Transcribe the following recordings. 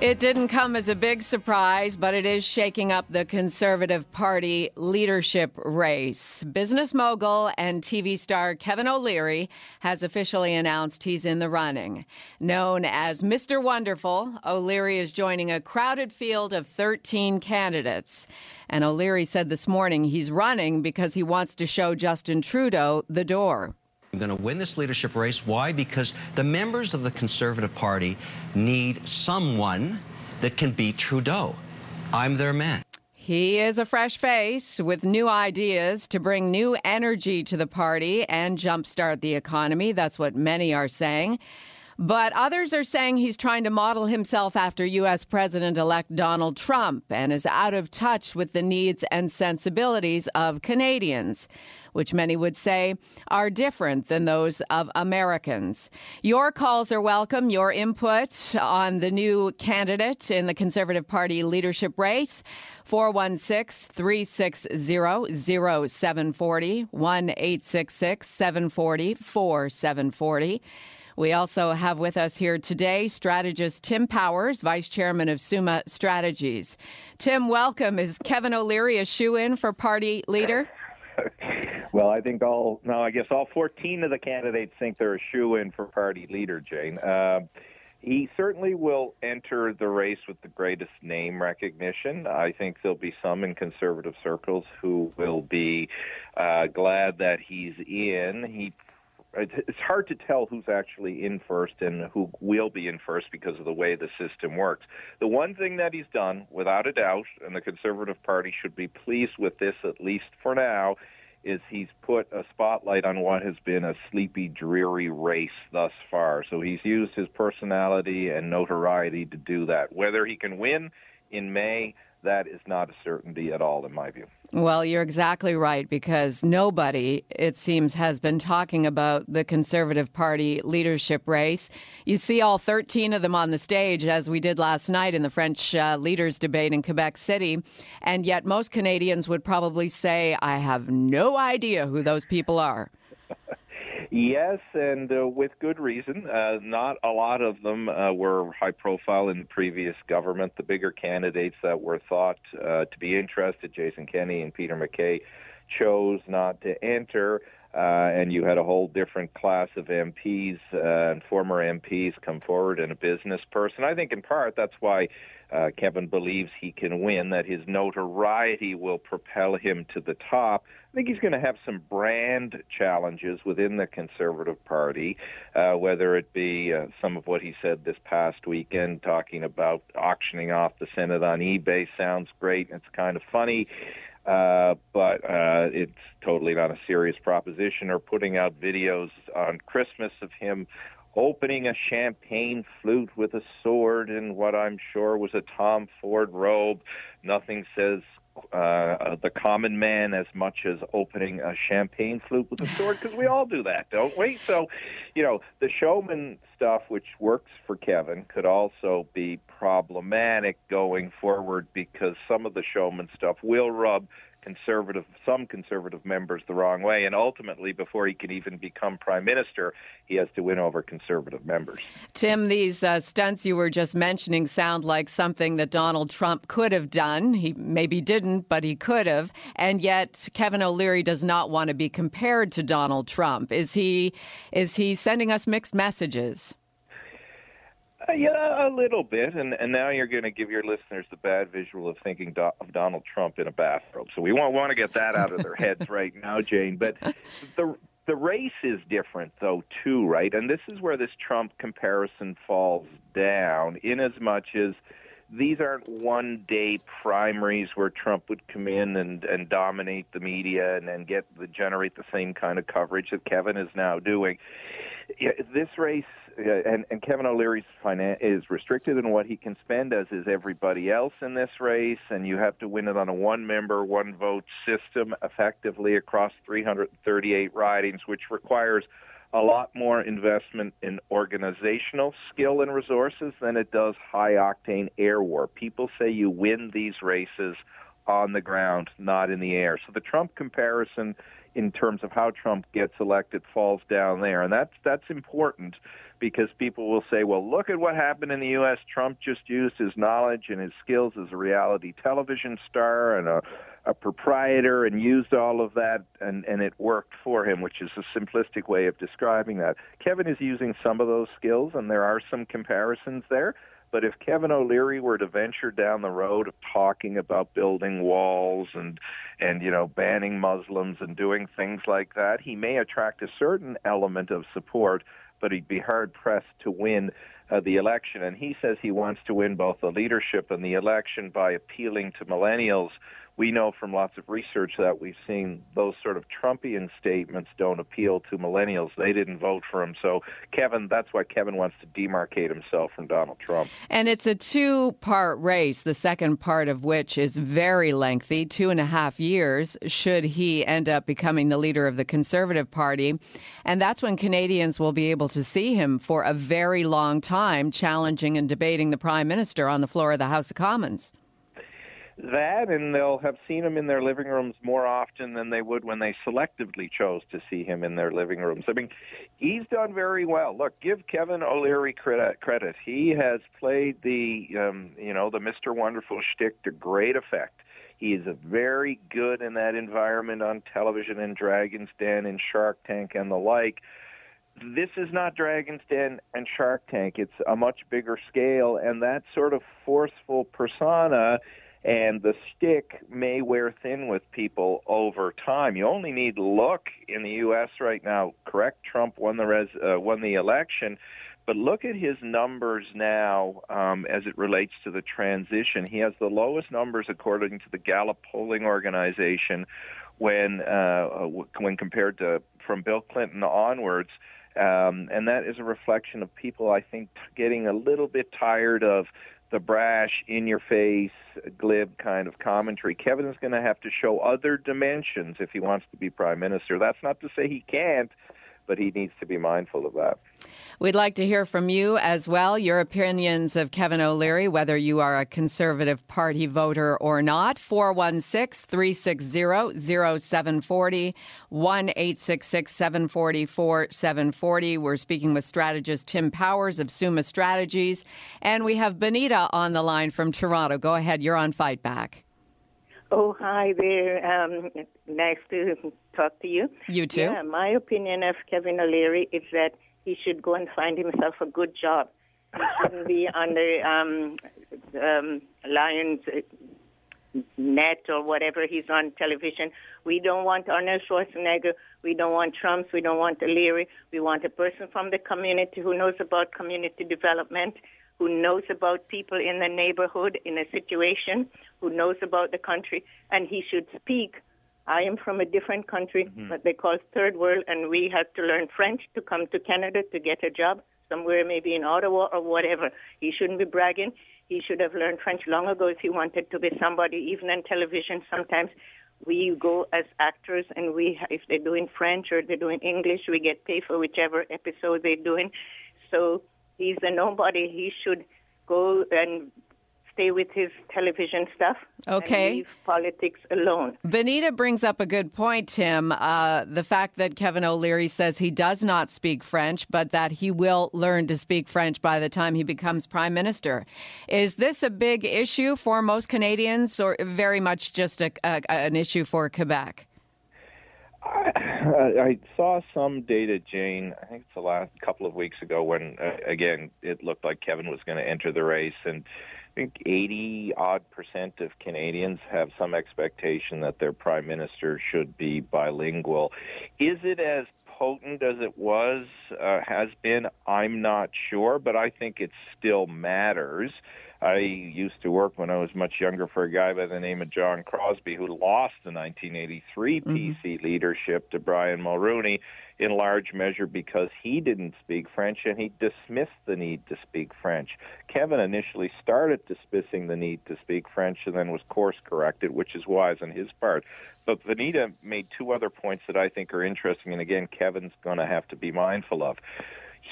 It didn't come as a big surprise, but it is shaking up the Conservative Party leadership race. Business mogul and TV star Kevin O'Leary has officially announced he's in the running. Known as Mr. Wonderful, O'Leary is joining a crowded field of 13 candidates. And O'Leary said this morning he's running because he wants to show Justin Trudeau the door. I'm going to win this leadership race. Why? Because the members of the Conservative Party need someone that can beat Trudeau. I'm their man. He is a fresh face with new ideas to bring new energy to the party and jumpstart the economy. That's what many are saying. But others are saying he's trying to model himself after U.S. President elect Donald Trump and is out of touch with the needs and sensibilities of Canadians which many would say are different than those of Americans. Your calls are welcome, your input on the new candidate in the Conservative Party leadership race. 416 360 0740 1 866 740 4740. We also have with us here today strategist Tim Powers, Vice Chairman of Summa Strategies. Tim, welcome. Is Kevin O'Leary a shoe in for party leader? Well, I think all no, I guess all 14 of the candidates think they're a shoe in for party leader, Jane. Uh, he certainly will enter the race with the greatest name recognition. I think there'll be some in conservative circles who will be uh, glad that he's in. He it's hard to tell who's actually in first and who will be in first because of the way the system works. The one thing that he's done, without a doubt, and the Conservative Party should be pleased with this at least for now, is he's put a spotlight on what has been a sleepy, dreary race thus far. So he's used his personality and notoriety to do that. Whether he can win in May, that is not a certainty at all, in my view. Well, you're exactly right because nobody, it seems, has been talking about the Conservative Party leadership race. You see all 13 of them on the stage, as we did last night in the French uh, leaders' debate in Quebec City. And yet, most Canadians would probably say, I have no idea who those people are. Yes, and uh, with good reason. Uh, not a lot of them uh, were high profile in the previous government. The bigger candidates that were thought uh, to be interested, Jason Kenney and Peter MacKay, chose not to enter. Uh, and you had a whole different class of MPs uh, and former MPs come forward and a business person. I think in part that's why uh, Kevin believes he can win, that his notoriety will propel him to the top. I think he's going to have some brand challenges within the Conservative Party, uh, whether it be uh, some of what he said this past weekend, talking about auctioning off the Senate on eBay. Sounds great. It's kind of funny. Uh, but uh, it's totally not a serious proposition. Or putting out videos on Christmas of him opening a champagne flute with a sword in what I'm sure was a Tom Ford robe. Nothing says uh, the common man as much as opening a champagne flute with a sword because we all do that, don't we? So, you know, the showman stuff, which works for Kevin, could also be problematic going forward because some of the showman stuff will rub conservative, some conservative members the wrong way, and ultimately, before he can even become prime minister, he has to win over conservative members. Tim, these uh, stunts you were just mentioning sound like something that Donald Trump could have done. He maybe didn't, but he could have, and yet Kevin O'Leary does not want to be compared to Donald Trump. Is he? Is he sending us mixed messages? Uh, yeah, a little bit, and and now you're going to give your listeners the bad visual of thinking do- of Donald Trump in a bathrobe. So we won't want to get that out of their heads right now, Jane. But the the race is different though too, right? And this is where this Trump comparison falls down, in as much as these aren't one day primaries where Trump would come in and, and dominate the media and then get the, generate the same kind of coverage that Kevin is now doing. This race and, and Kevin O'Leary's finance is restricted in what he can spend, as is everybody else in this race, and you have to win it on a one-member, one-vote system, effectively across 338 ridings, which requires a lot more investment in organizational skill and resources than it does high-octane air war. People say you win these races on the ground, not in the air. So the Trump comparison in terms of how Trump gets elected falls down there, and that's that's important because people will say, "Well, look at what happened in the U.S. Trump just used his knowledge and his skills as a reality television star and a, a proprietor and used all of that, and and it worked for him," which is a simplistic way of describing that. Kevin is using some of those skills, and there are some comparisons there. But if Kevin O'Leary were to venture down the road of talking about building walls and and you know banning Muslims and doing things like that, he may attract a certain element of support, but he'd be hard pressed to win uh, the election. And he says he wants to win both the leadership and the election by appealing to millennials we know from lots of research that we've seen those sort of Trumpian statements don't appeal to millennials. They didn't vote for him. So, Kevin, that's why Kevin wants to demarcate himself from Donald Trump. And it's a two part race, the second part of which is very lengthy two and a half years, should he end up becoming the leader of the Conservative Party. And that's when Canadians will be able to see him for a very long time challenging and debating the Prime Minister on the floor of the House of Commons that and they'll have seen him in their living rooms more often than they would when they selectively chose to see him in their living rooms. I mean, he's done very well. Look, give Kevin O'Leary credit. credit. He has played the um, you know the Mr. Wonderful shtick to great effect. He is very good in that environment on television and Dragon's Den and Shark Tank and the like. This is not Dragon's Den and Shark Tank. It's a much bigger scale, and that sort of forceful persona and the stick may wear thin with people over time. You only need look in the U.S. right now. Correct, Trump won the res, uh, won the election, but look at his numbers now um, as it relates to the transition. He has the lowest numbers according to the Gallup polling organization when uh, when compared to from Bill Clinton onwards. Um, and that is a reflection of people, I think, getting a little bit tired of the brash, in your face, glib kind of commentary. Kevin is going to have to show other dimensions if he wants to be prime minister. That's not to say he can't, but he needs to be mindful of that. We'd like to hear from you as well, your opinions of Kevin O'Leary, whether you are a Conservative Party voter or not. 416 360 0740, 1 866 744 740. We're speaking with strategist Tim Powers of Summa Strategies. And we have Benita on the line from Toronto. Go ahead, you're on Fight Back. Oh, hi there. Um, nice to talk to you. You too. Yeah, my opinion of Kevin O'Leary is that he should go and find himself a good job. He shouldn't be on the um, um, Lions net or whatever he's on television. We don't want Arnold Schwarzenegger. We don't want Trumps. We don't want O'Leary. We want a person from the community who knows about community development, who knows about people in the neighborhood in a situation, who knows about the country, and he should speak I am from a different country, mm-hmm. what they call third world, and we had to learn French to come to Canada to get a job somewhere, maybe in Ottawa or whatever. He shouldn't be bragging. He should have learned French long ago if he wanted to be somebody. Even in television, sometimes we go as actors, and we, if they're doing French or they're doing English, we get paid for whichever episode they're doing. So he's a nobody. He should go and stay with his television stuff. Okay. leave politics alone. Benita brings up a good point, Tim. Uh, the fact that Kevin O'Leary says he does not speak French, but that he will learn to speak French by the time he becomes prime minister. Is this a big issue for most Canadians, or very much just a, a, an issue for Quebec? I, I saw some data, Jane. I think it's the last couple of weeks ago when, uh, again, it looked like Kevin was going to enter the race, and I think 80 odd percent of Canadians have some expectation that their prime minister should be bilingual. Is it as potent as it was, uh, has been? I'm not sure, but I think it still matters. I used to work when I was much younger for a guy by the name of John Crosbie, who lost the 1983 mm-hmm. PC leadership to Brian Mulroney in large measure because he didn't speak French and he dismissed the need to speak French. Kevin initially started dismissing the need to speak French and then was course corrected, which is wise on his part. But Vanita made two other points that I think are interesting, and again, Kevin's going to have to be mindful of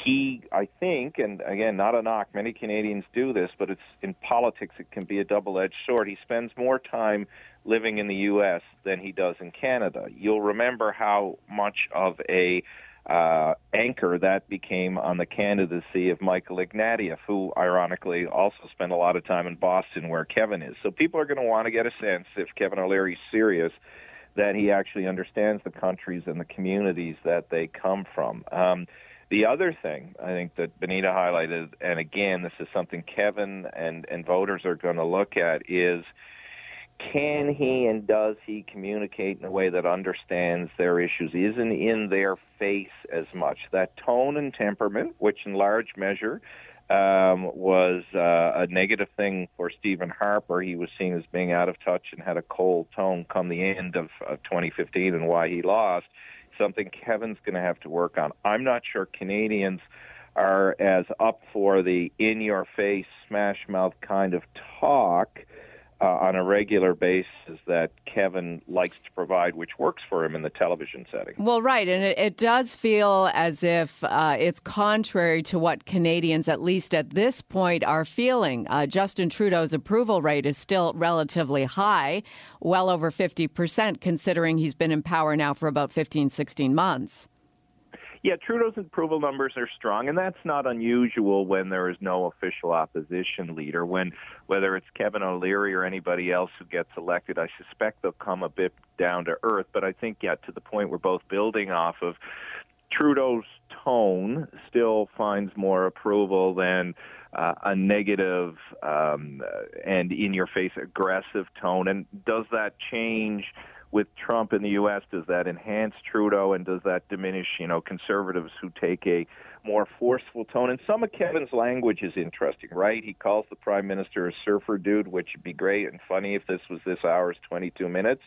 he, I think, and again, not a knock, many Canadians do this, but it's in politics, it can be a double edged sword. He spends more time living in the U.S. than he does in Canada. You'll remember how much of a uh, anchor that became on the candidacy of Michael Ignatieff, who ironically also spent a lot of time in Boston where Kevin is. So people are going to want to get a sense if Kevin O'Leary's serious that he actually understands the countries and the communities that they come from. Um, the other thing I think that Benita highlighted, and again, this is something Kevin and, and voters are going to look at, is – can he and does he communicate in a way that understands their issues, isn't in their face as much? That tone and temperament, which in large measure um, was uh, a negative thing for Stephen Harper. He was seen as being out of touch and had a cold tone come the end of, of 2015 and why he lost. Something Kevin's going to have to work on. I'm not sure Canadians are as up for the in your face, smash mouth kind of talk uh, on a regular basis that Kevin likes to provide, which works for him in the television setting. Well, right. And it, it does feel as if uh, it's contrary to what Canadians, at least at this point, are feeling. Uh, Justin Trudeau's approval rate is still relatively high, well over 50%, considering he's been in power now for about 15, 16 months. Yeah, Trudeau's approval numbers are strong, and that's not unusual when there is no official opposition leader. When whether it's Kevin O'Leary or anybody else who gets elected, I suspect they'll come a bit down to earth. But I think, yeah, to the point we're both building off of, Trudeau's tone still finds more approval than uh, a negative um, and in your face aggressive tone. And does that change? With Trump in the U.S. Does that enhance Trudeau, and does that diminish, you know, conservatives who take a more forceful tone? And some of Kevin's language is interesting, right? He calls the prime minister a surfer dude, which would be great and funny if this was this hour's 22 minutes.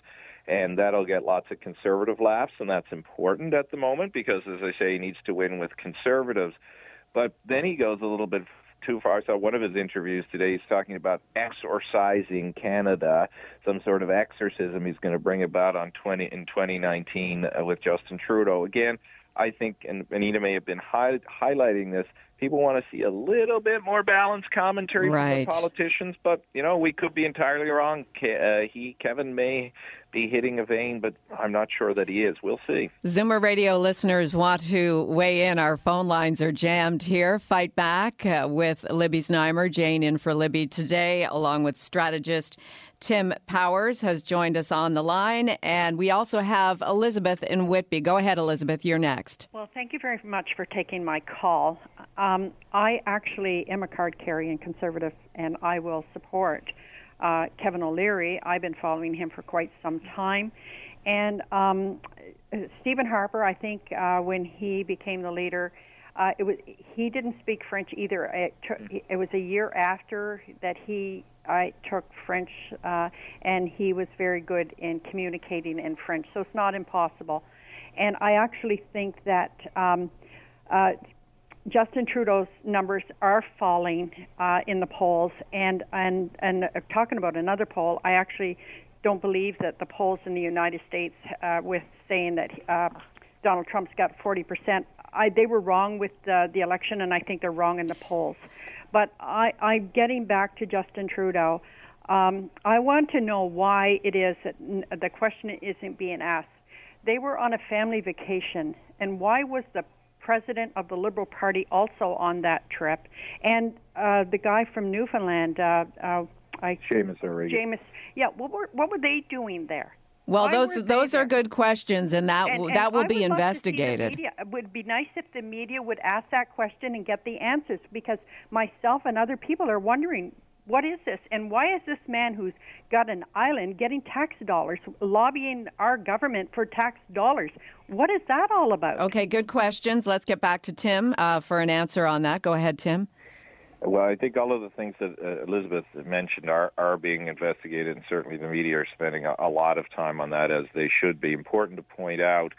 And that'll get lots of conservative laughs, and that's important at the moment because, as I say, he needs to win with conservatives. But then he goes a little bit too far. I saw one of his interviews today. He's talking about exorcising Canada, some sort of exorcism he's going to bring about on 20 in 2019 uh, with Justin Trudeau. Again, I think, and Anita may have been high, highlighting this. People want to see a little bit more balanced commentary right. from the politicians, but you know we could be entirely wrong. Uh, he, Kevin, may be hitting a vein, but I'm not sure that he is. We'll see. Zoomer Radio listeners want to weigh in. Our phone lines are jammed here. Fight back uh, with Libby Znaimer, Jane in for Libby today, along with strategist Tim Powers has joined us on the line. And we also have Elizabeth in Whitby. Go ahead, Elizabeth. You're next. Well, thank you very much for taking my call. Um, I actually am a card carrying conservative, and I will support uh, Kevin O'Leary. I've been following him for quite some time. And um, Stephen Harper, I think, uh, when he became the leader, uh, it was he didn't speak French either. It, t- it was a year after that he I took French, uh, and he was very good in communicating in French. So it's not impossible. And I actually think that um, uh, Justin Trudeau's numbers are falling uh, in the polls, and and and uh, talking about another poll, I actually don't believe that the polls in the United States, uh, with saying that uh, Donald Trump's got 40 percent, I, they were wrong with the, the election, and I think they're wrong in the polls. But I, I'm getting back to Justin Trudeau. Um, I want to know why it is that the question isn't being asked. They were on a family vacation, and why was the president of the Liberal Party also on that trip, and uh, the guy from Newfoundland, uh, uh, I, Seamus O'Regan. Seamus, yeah. What were what were they doing there? Well, Why those those are good questions, and that and, and that will be investigated. It would be nice if the media would ask that question and get the answers, because myself and other people are wondering what is this? And why is this man who's got an island getting tax dollars, lobbying our government for tax dollars? What is that all about? Okay, good questions. Let's get back to Tim uh, for an answer on that. Go ahead, Tim. Well, I think all of the things that uh, Elizabeth mentioned are, are being investigated, and certainly the media are spending a, a lot of time on that, as they should be. Important to point out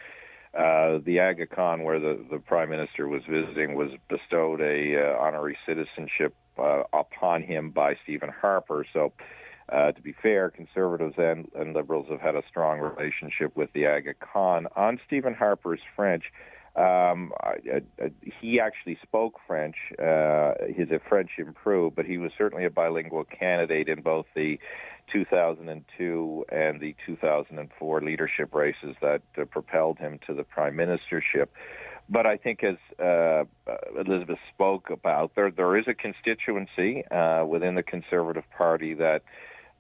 uh, the Aga Khan, where the, the Prime Minister was visiting, was bestowed a uh, honorary citizenship uh, upon him by Stephen Harper. So, uh, to be fair, conservatives and, and liberals have had a strong relationship with the Aga Khan. On Stephen Harper's French, um, I, I, he actually spoke French. Uh, his French improved, but he was certainly a bilingual candidate in both the 2002 and the 2004 leadership races that uh, propelled him to the prime ministership. But I think, as uh, Elizabeth spoke about, there there is a constituency uh, within the Conservative Party that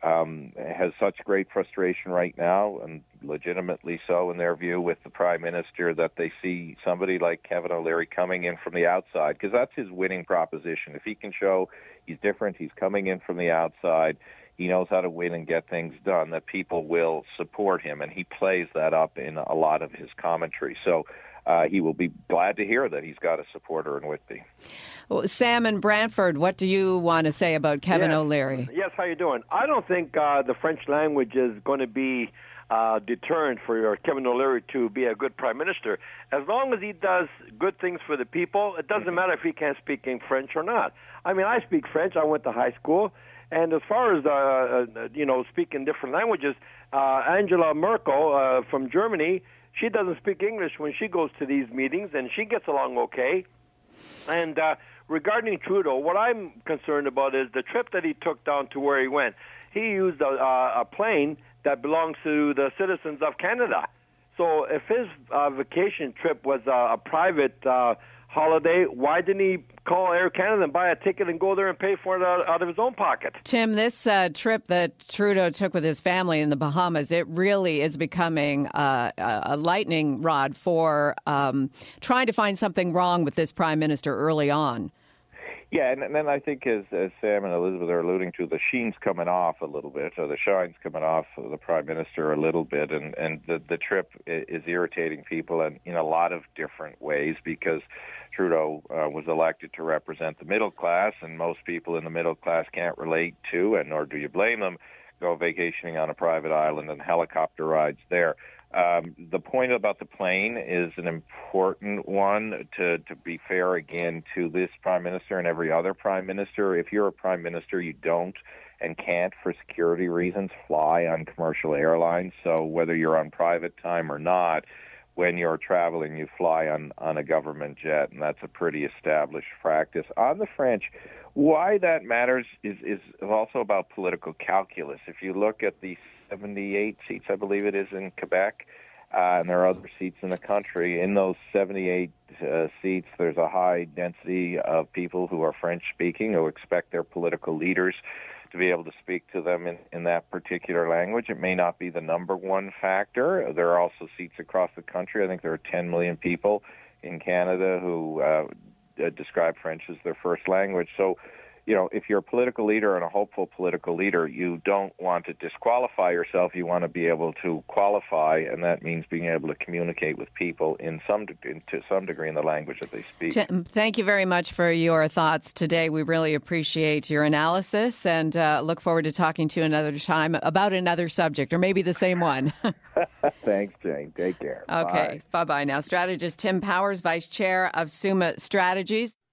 um, has such great frustration right now, and legitimately so in their view, with the prime minister that they see somebody like Kevin O'Leary coming in from the outside because that's his winning proposition. If he can show he's different, he's coming in from the outside. He knows how to win and get things done. That people will support him, and he plays that up in a lot of his commentary. So uh, he will be glad to hear that he's got a supporter in Whitby. Well, Sam and Brantford, what do you want to say about Kevin yes. O'Leary? Yes, how you doing? I don't think uh, the French language is going to be uh, deterrent for Kevin O'Leary to be a good prime minister. As long as he does good things for the people, it doesn't matter if he can't speak in French or not. I mean, I speak French. I went to high school. And as far as uh, uh, you know, speaking different languages, uh, Angela Merkel uh, from Germany, she doesn't speak English when she goes to these meetings, and she gets along okay. And uh, regarding Trudeau, what I'm concerned about is the trip that he took down to where he went. He used a, a plane that belongs to the citizens of Canada. So if his uh, vacation trip was uh, a private uh, holiday, why didn't he call Air Canada and buy a ticket and go there and pay for it out, out of his own pocket? Tim, this uh, trip that Trudeau took with his family in the Bahamas, it really is becoming uh, a lightning rod for um, trying to find something wrong with this prime minister early on. Yeah, and, and then I think as, as Sam and Elizabeth are alluding to, the sheen's coming off a little bit, or the shine's coming off of the prime minister a little bit, and and the the trip is irritating people in in a lot of different ways because Trudeau uh, was elected to represent the middle class, and most people in the middle class can't relate to, and nor do you blame them, go vacationing on a private island and helicopter rides there. Um, the point about the plane is an important one. To to be fair, again, to this prime minister and every other prime minister, if you're a prime minister, you don't and can't, for security reasons, fly on commercial airlines. So whether you're on private time or not, when you're traveling, you fly on on a government jet, and that's a pretty established practice. On the French, why that matters is is also about political calculus. If you look at the 78 seats, I believe it is in Quebec, uh, and there are other seats in the country. In those 78 uh, seats, there's a high density of people who are French speaking who expect their political leaders to be able to speak to them in, in that particular language. It may not be the number one factor. There are also seats across the country. I think there are 10 million people in Canada who uh, uh, describe French as their first language. So, you know, if you're a political leader and a hopeful political leader, you don't want to disqualify yourself. You want to be able to qualify, and that means being able to communicate with people in some de- to some degree in the language that they speak. Tim, thank you very much for your thoughts today. We really appreciate your analysis, and uh, look forward to talking to you another time about another subject, or maybe the same one. Thanks, Jane. Take care. Okay. Bye bye now. Strategist Tim Powers, Vice Chair of Summa Strategies.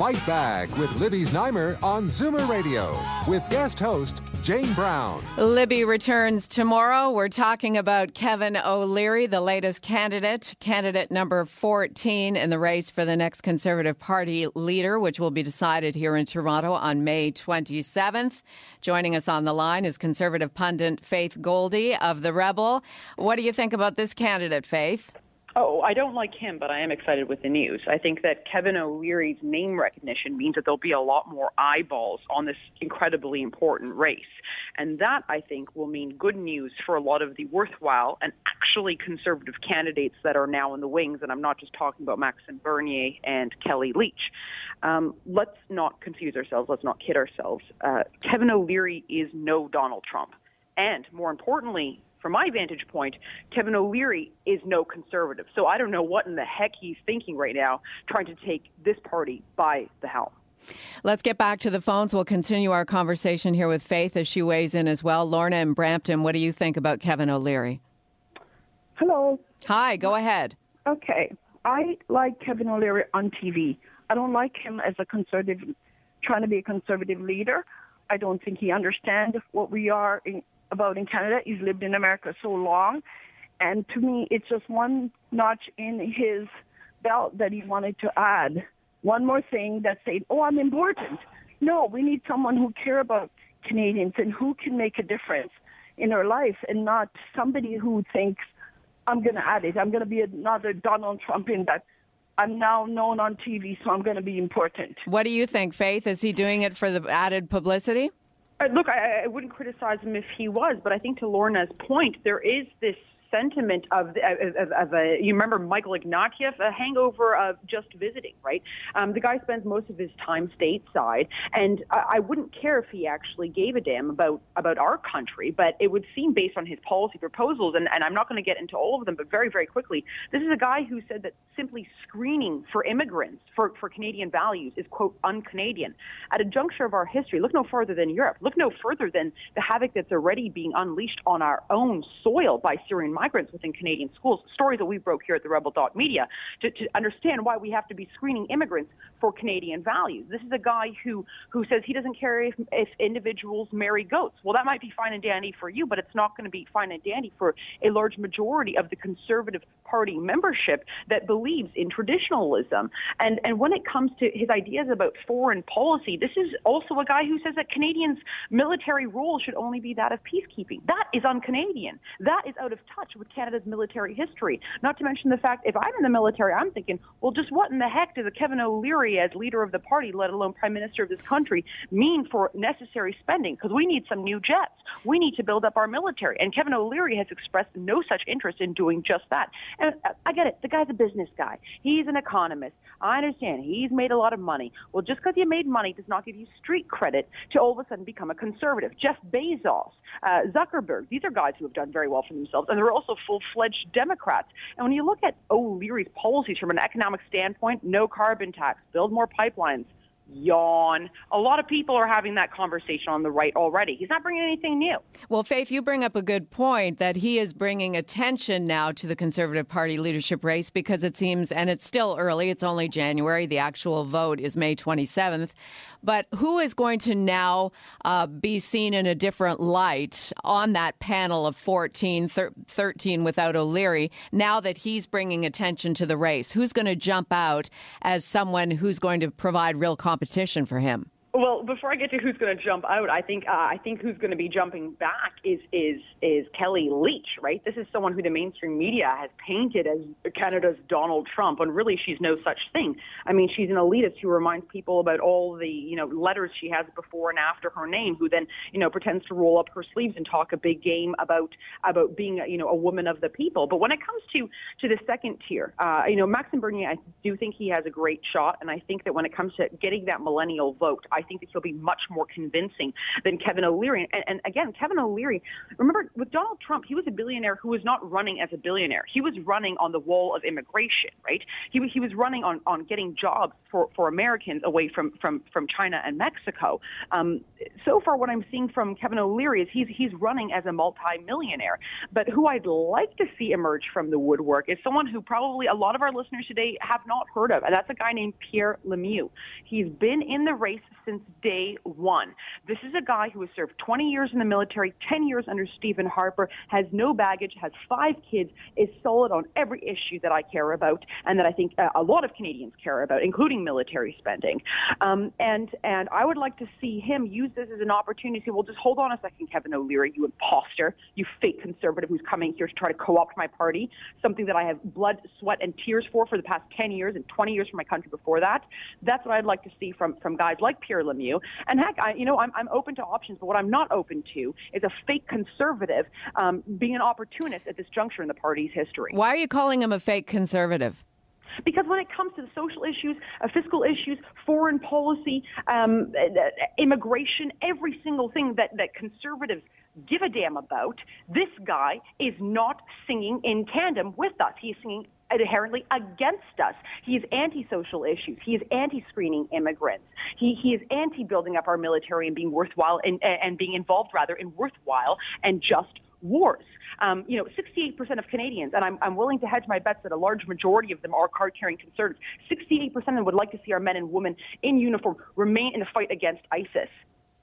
Fight Back with Libby Znaimer on Zoomer Radio with guest host Jane Brown. Libby returns tomorrow. We're talking about Kevin O'Leary, the latest candidate, candidate number 14 in the race for the next Conservative Party leader, which will be decided here in Toronto on May 27th. Joining us on the line is Conservative pundit Faith Goldy of The Rebel. What do you think about this candidate, Faith? Oh, I don't like him, but I am excited with the news. I think that Kevin O'Leary's name recognition means that there'll be a lot more eyeballs on this incredibly important race. And that, I think, will mean good news for a lot of the worthwhile and actually conservative candidates that are now in the wings. And I'm not just talking about Maxime Bernier and Kellie Leitch. Um, let's not confuse ourselves. Let's not kid ourselves. Uh, Kevin O'Leary is no Donald Trump. And more importantly, from my vantage point, Kevin O'Leary is no conservative. So I don't know what in the heck he's thinking right now, trying to take this party by the helm. Let's get back to the phones. We'll continue our conversation here with Faith as she weighs in as well. Lorna and Brampton, what do you think about Kevin O'Leary? Hello. Hi, go ahead. Okay. I like Kevin O'Leary on TV. I don't like him as a conservative, trying to be a conservative leader. I don't think he understands what we are in, about in Canada. He's lived in America so long. And to me, it's just one notch in his belt that he wanted to add. One more thing that said, oh, I'm important. No, we need someone who care about Canadians and who can make a difference in our life and not somebody who thinks, I'm going to add it. I'm going to be another Donald Trump in that I'm now known on TV, so I'm going to be important. What do you think, Faith? Is he doing it for the added publicity? Uh, look, I, I wouldn't criticize him if he was, but I think to Lorna's point, there is this sentiment of, of, of a, you remember Michael Ignatieff, a hangover of just visiting, right? Um, the guy spends most of his time stateside, and I, I wouldn't care if he actually gave a damn about, about our country, but it would seem based on his policy proposals, and, and I'm not going to get into all of them, but very, very quickly, this is a guy who said that simply screening for immigrants for, for Canadian values is, quote, un-Canadian. At a juncture of our history, look no further than Europe. Look no further than the havoc that's already being unleashed on our own soil by Syrian migrants within Canadian schools, stories that we broke here at the Rebel Dot Media, to, to understand why we have to be screening immigrants for Canadian values. This is a guy who, who says he doesn't care if, if individuals marry goats. Well, that might be fine and dandy for you, but it's not going to be fine and dandy for a large majority of the Conservative Party membership that believes in traditionalism. And, and when it comes to his ideas about foreign policy, this is also a guy who says that Canadians' military role should only be that of peacekeeping. That is un Canadian. That is out of touch with Canada's military history. Not to mention the fact if I'm in the military, I'm thinking, well, just what in the heck does a Kevin O'Leary as leader of the party, let alone prime minister of this country, mean for necessary spending? Because we need some new jets. We need to build up our military. And Kevin O'Leary has expressed no such interest in doing just that. And I get it. The guy's a business guy. He's an economist. I understand. He's made a lot of money. Well, just because you made money does not give you street credit to all of a sudden become a conservative. Jeff Bezos, uh, Zuckerberg, these are guys who have done very well for themselves, and they're also full fledged Democrats. And when you look at O'Leary's policies from an economic standpoint, no carbon tax, build more pipelines, yawn. A lot of people are having that conversation on the right already. He's not bringing anything new. Well, Faith, you bring up a good point that he is bringing attention now to the Conservative Party leadership race because it seems, and it's still early, it's only January, the actual vote is May 27th. But who is going to now uh, be seen in a different light on that panel of 14, thir- 13 without O'Leary now that he's bringing attention to the race? Who's going to jump out as someone who's going to provide real? Competition for him. Well, before I get to who's going to jump out, I think uh, I think who's going to be jumping back is is is Kellie Leitch, right? This is someone who the mainstream media has painted as Canada's Donald Trump, and really she's no such thing. I mean, she's an elitist who reminds people about all the you know letters she has before and after her name, who then you know pretends to roll up her sleeves and talk a big game about about being you know a woman of the people. But when it comes to to the second tier, uh, you know, Maxime Bernier, I do think he has a great shot, and I think that when it comes to getting that millennial vote, I think that he'll be much more convincing than Kevin O'Leary. And, and again, Kevin O'Leary, remember with Donald Trump, he was a billionaire who was not running as a billionaire. He was running on the wall of immigration, right? He, he was running on, on getting jobs for, for Americans away from, from, from China and Mexico. Um, so far, what I'm seeing from Kevin O'Leary is he's, he's running as a multimillionaire. But who I'd like to see emerge from the woodwork is someone who probably a lot of our listeners today have not heard of, and that's a guy named Pierre Lemieux. He's been in the race since day one. This is a guy who has served 20 years in the military, 10 years under Stephen Harper, has no baggage, has five kids, is solid on every issue that I care about and that I think uh, a lot of Canadians care about, including military spending. Um, and and I would like to see him use this as an opportunity to well, just hold on a second, Kevin O'Leary, you imposter, you fake conservative who's coming here to try to co-opt my party, something that I have blood, sweat, and tears for for the past 10 years and 20 years for my country before that. That's what I'd like to see from from guys like Pierre Lemieux. And heck, I, you know, I'm, I'm open to options, but what I'm not open to is a fake conservative um, being an opportunist at this juncture in the party's history. Why are you calling him a fake conservative? Because when it comes to the social issues, uh, fiscal issues, foreign policy, um, uh, immigration, every single thing that, that conservatives give a damn about, this guy is not singing in tandem with us. He's singing inherently against us. He is anti-social issues. He is anti-screening immigrants. He, he is anti-building up our military and being worthwhile and, and being involved rather in worthwhile and just wars. Um, you know, 68% of Canadians, and I'm, I'm willing to hedge my bets that a large majority of them are card carrying conservatives, 68% of them would like to see our men and women in uniform remain in the fight against ISIS.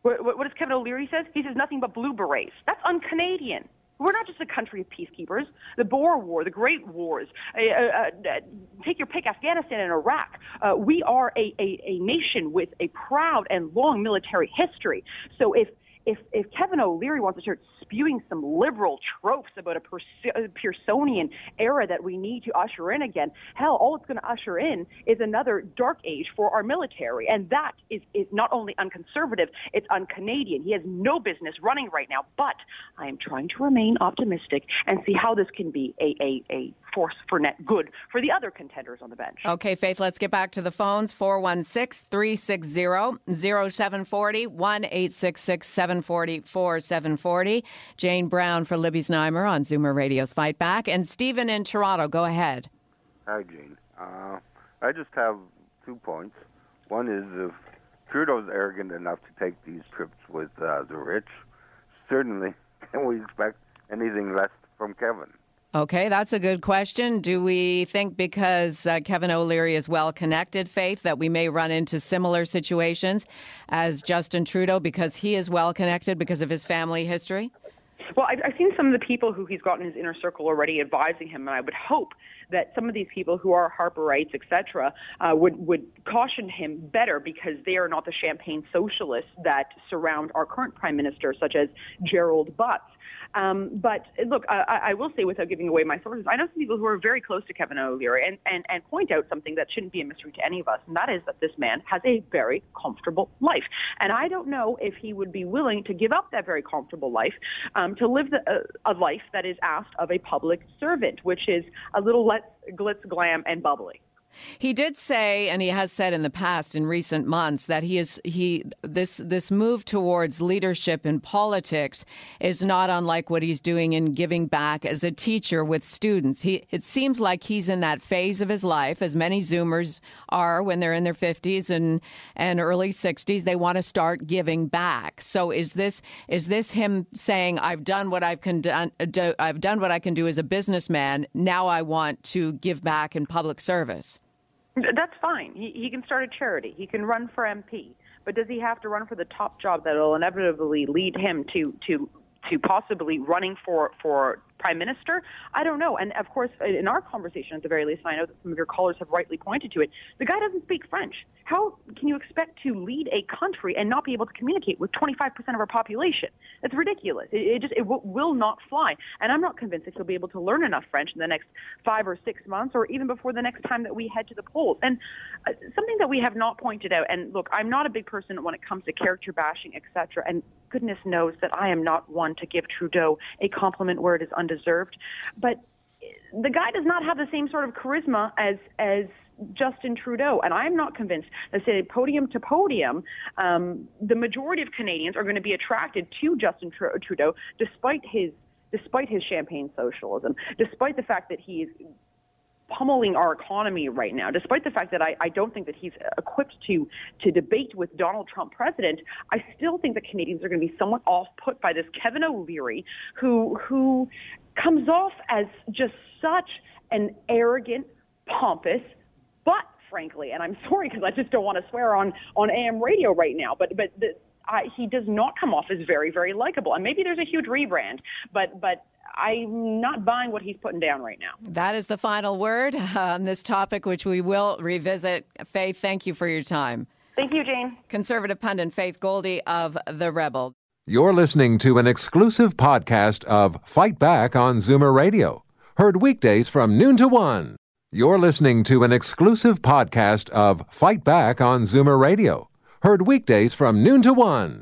What, does Kevin O'Leary says? He says nothing but blue berets. That's un-Canadian. We're not just a country of peacekeepers. The Boer War, the Great Wars, uh, uh, uh, take your pick, Afghanistan and Iraq. Uh, we are a, a, a nation with a proud and long military history. So if if, if Kevin O'Leary wants to start spewing some liberal tropes about a Pearsonian era that we need to usher in again, hell, all it's going to usher in is another dark age for our military. And that is, is not only unconservative, it's un-Canadian. He has no business running right now, but I am trying to remain optimistic and see how this can be a, a, a force for net good for the other contenders on the bench. Okay, Faith, let's get back to the phones 416 360 0740 1 866 740 4740. Jane Brown for Libby Znaimer on Zoomer Radio's Fight Back. And Stephen in Toronto, go ahead. Hi, Jane. Uh, I just have two points. One is if Trudeau's arrogant enough to take these trips with uh, the rich, certainly can we expect anything less from Kevin? Okay, that's a good question. Do we think because uh, Kevin O'Leary is well connected, Faith, that we may run into similar situations as Justin Trudeau because he is well connected because of his family history? Well, I've, I've seen some of the people who he's got in his inner circle already advising him, and I would hope that some of these people who are Harperites, etc., uh, would would caution him better because they are not the champagne socialists that surround our current prime minister, such as Gerald Butts. Um, but look, I, I will say, without giving away my sources, I know some people who are very close to Kevin O'Leary and, and, and point out something that shouldn't be a mystery to any of us, and that is that this man has a very comfortable life. And I don't know if he would be willing to give up that very comfortable life um, to live the, uh, a life that is asked of a public servant, which is a little less glitz, glam, and bubbly. He did say, and he has said in the past, in recent months, that he is he this this move towards leadership in politics is not unlike what he's doing in giving back as a teacher with students. He it seems like he's in that phase of his life, as many Zoomers are when they're in their fifties and and early sixties. They want to start giving back. So is this is this him saying, "I've done what I've can done, I've done what I can do as a businessman. Now I want to give back in public service." That's fine. He, he can start a charity. He can run for MP. But does he have to run for the top job that will inevitably lead him to to to possibly running for for prime minister? I don't know. And of course, in our conversation, at the very least, I know that some of your callers have rightly pointed to it. The guy doesn't speak French. How can you expect to lead a country and not be able to communicate with 25% of our population? That's ridiculous. It, it just it w- will not fly. And I'm not convinced that he'll be able to learn enough French in the next five or six months, or even before the next time that we head to the polls. And uh, something that we have not pointed out. And look, I'm not a big person when it comes to character bashing, etc. And goodness knows that I am not one to give Trudeau a compliment where it is undeserved. But the guy does not have the same sort of charisma as as Justin Trudeau, and I'm not convinced that say podium to podium, um, the majority of Canadians are going to be attracted to Justin Trudeau, despite his despite his champagne socialism, despite the fact that he's pummeling our economy right now, despite the fact that I, I don't think that he's equipped to to debate with Donald Trump president, I still think that Canadians are going to be somewhat off put by this Kevin O'Leary, who who comes off as just such an arrogant, pompous, but frankly, and I'm sorry because I just don't want to swear on on AM radio right now, but but the, I, he does not come off as very very likable. And maybe there's a huge rebrand, but but I'm not buying what he's putting down right now. That is the final word on this topic, which we will revisit. Faith, thank you for your time. Thank you, Jane. Conservative pundit Faith Goldy of The Rebel. You're listening to an exclusive podcast of Fight Back on Zoomer Radio, heard weekdays from noon to one. You're listening to an exclusive podcast of Fight Back on Zoomer Radio, heard weekdays from noon to one.